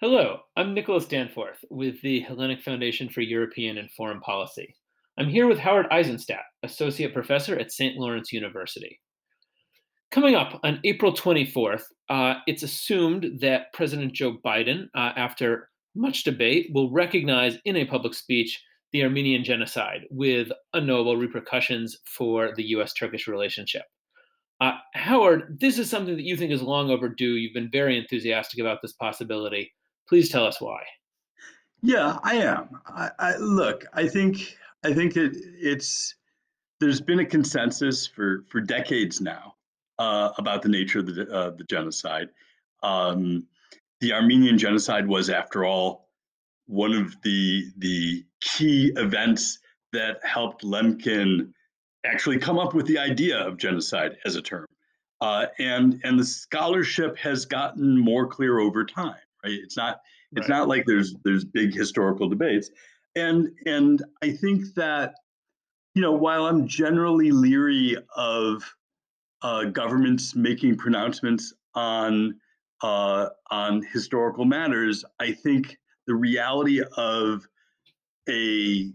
Hello, I'm Nicholas Danforth with the Hellenic Foundation for European and Foreign Policy. I'm here with Howard Eisenstadt, Associate Professor at St. Lawrence University. Coming up on April 24th, uh, it's assumed that President Joe Biden, uh, after much debate, will recognize in a public speech the Armenian genocide with unknowable repercussions for the US Turkish relationship. Uh, Howard, this is something that you think is long overdue. You've been very enthusiastic about this possibility. Please tell us why. Yeah, I am. I, I look. I think I think it, it's there's been a consensus for for decades now uh, about the nature of the uh, the genocide. Um, the Armenian genocide was, after all, one of the the key events that helped Lemkin actually come up with the idea of genocide as a term. Uh, and and the scholarship has gotten more clear over time. Right? It's not it's right. not like there's there's big historical debates, and and I think that you know while I'm generally leery of uh, governments making pronouncements on uh, on historical matters, I think the reality of a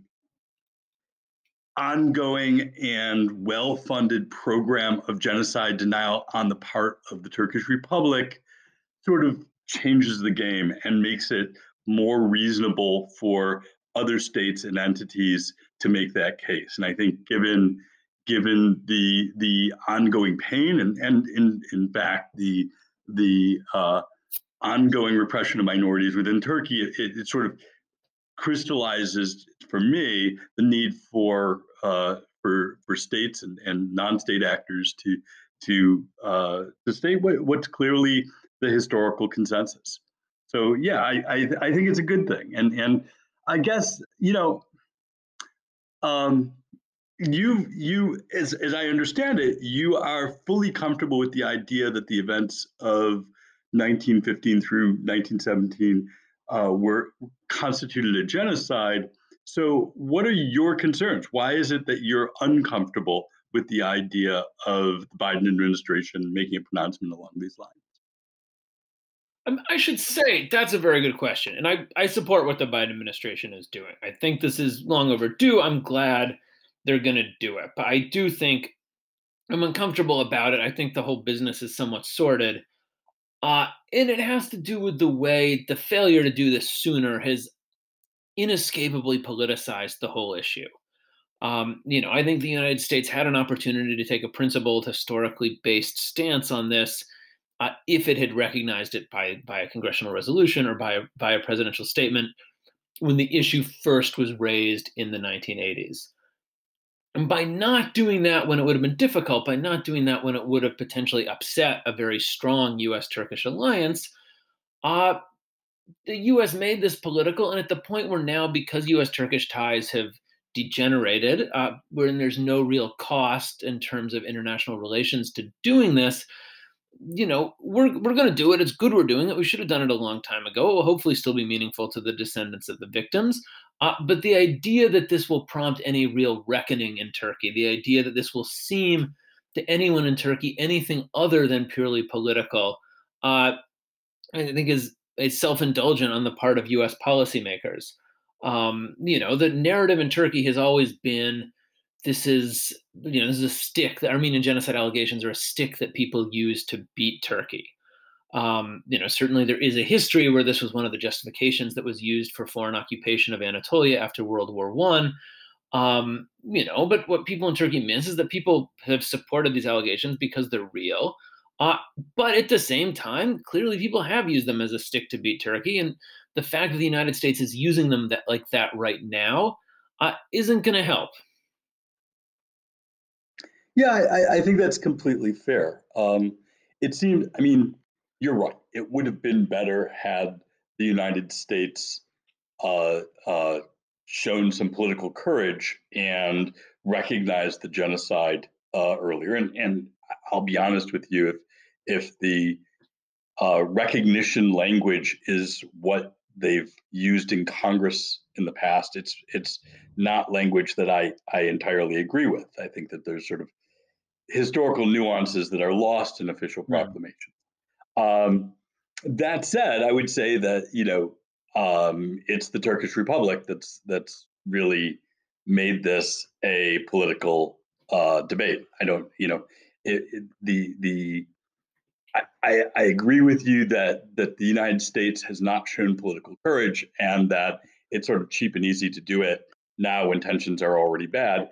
ongoing and well-funded program of genocide denial on the part of the Turkish Republic sort of changes the game and makes it more reasonable for other states and entities to make that case. And I think given given the the ongoing pain and and in in fact the the uh, ongoing repression of minorities within Turkey, it, it, sort of crystallizes for me the need for uh, for for states and, and non-state actors to to uh, to state what, what's clearly the historical consensus. So yeah, I, I, I think it's a good thing, and and I guess you know, um, you you as as I understand it, you are fully comfortable with the idea that the events of 1915 through 1917 uh, were constituted a genocide. So, what are your concerns? Why is it that you're uncomfortable with the idea of the Biden administration making a pronouncement along these lines? Um, I should say that's a very good question, and I I support what the Biden administration is doing. I think this is long overdue. I'm glad they're going to do it, but I do think I'm uncomfortable about it. I think the whole business is somewhat sordid, uh, and it has to do with the way the failure to do this sooner has inescapably politicized the whole issue. Um, you know, I think the United States had an opportunity to take a principled, historically based stance on this uh, if it had recognized it by by a congressional resolution or by a, by a presidential statement when the issue first was raised in the 1980s. And by not doing that when it would have been difficult, by not doing that when it would have potentially upset a very strong US Turkish alliance, uh, the US made this political. And at the point where now, because US Turkish ties have degenerated, uh, where there's no real cost in terms of international relations to doing this, you know, we're we're going to do it. It's good we're doing it. We should have done it a long time ago. It will hopefully still be meaningful to the descendants of the victims. Uh, but the idea that this will prompt any real reckoning in Turkey, the idea that this will seem to anyone in Turkey anything other than purely political, uh, I think is, is self-indulgent on the part of U.S. policymakers. Um, you know, the narrative in Turkey has always been this is you know this is a stick. The Armenian genocide allegations are a stick that people use to beat Turkey. Um, you know, certainly there is a history where this was one of the justifications that was used for foreign occupation of Anatolia after World War One. Um, you know, but what people in Turkey miss is that people have supported these allegations because they're real. Uh, but at the same time, clearly people have used them as a stick to beat Turkey, and the fact that the United States is using them that like that right now uh, isn't going to help. Yeah, I, I think that's completely fair. Um, it seemed, I mean, you're right. It would have been better had the United States uh, uh, shown some political courage and recognized the genocide uh, earlier. And, and I'll be honest with you, if if the uh, recognition language is what they've used in Congress in the past, it's it's not language that I I entirely agree with. I think that there's sort of historical nuances that are lost in official proclamation. Um, That said, I would say that you know um, it's the Turkish Republic that's that's really made this a political uh, debate. I don't, you know, it, it, the the I, I, agree with you that that the United States has not shown political courage and that it's sort of cheap and easy to do it now when tensions are already bad.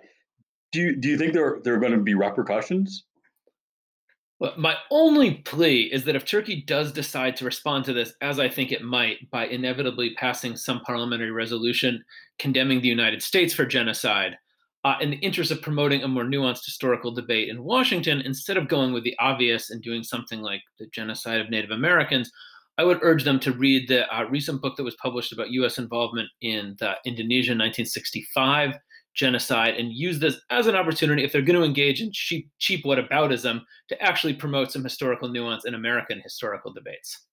Do you do you think there there are going to be repercussions? Well, my only plea is that if Turkey does decide to respond to this, as I think it might, by inevitably passing some parliamentary resolution condemning the United States for genocide, uh, in the interest of promoting a more nuanced historical debate in Washington, instead of going with the obvious and doing something like the genocide of Native Americans, I would urge them to read the uh, recent book that was published about U.S. involvement in Indonesia 1965 genocide and use this as an opportunity, if they're going to engage in cheap, cheap whataboutism, to actually promote some historical nuance in American historical debates.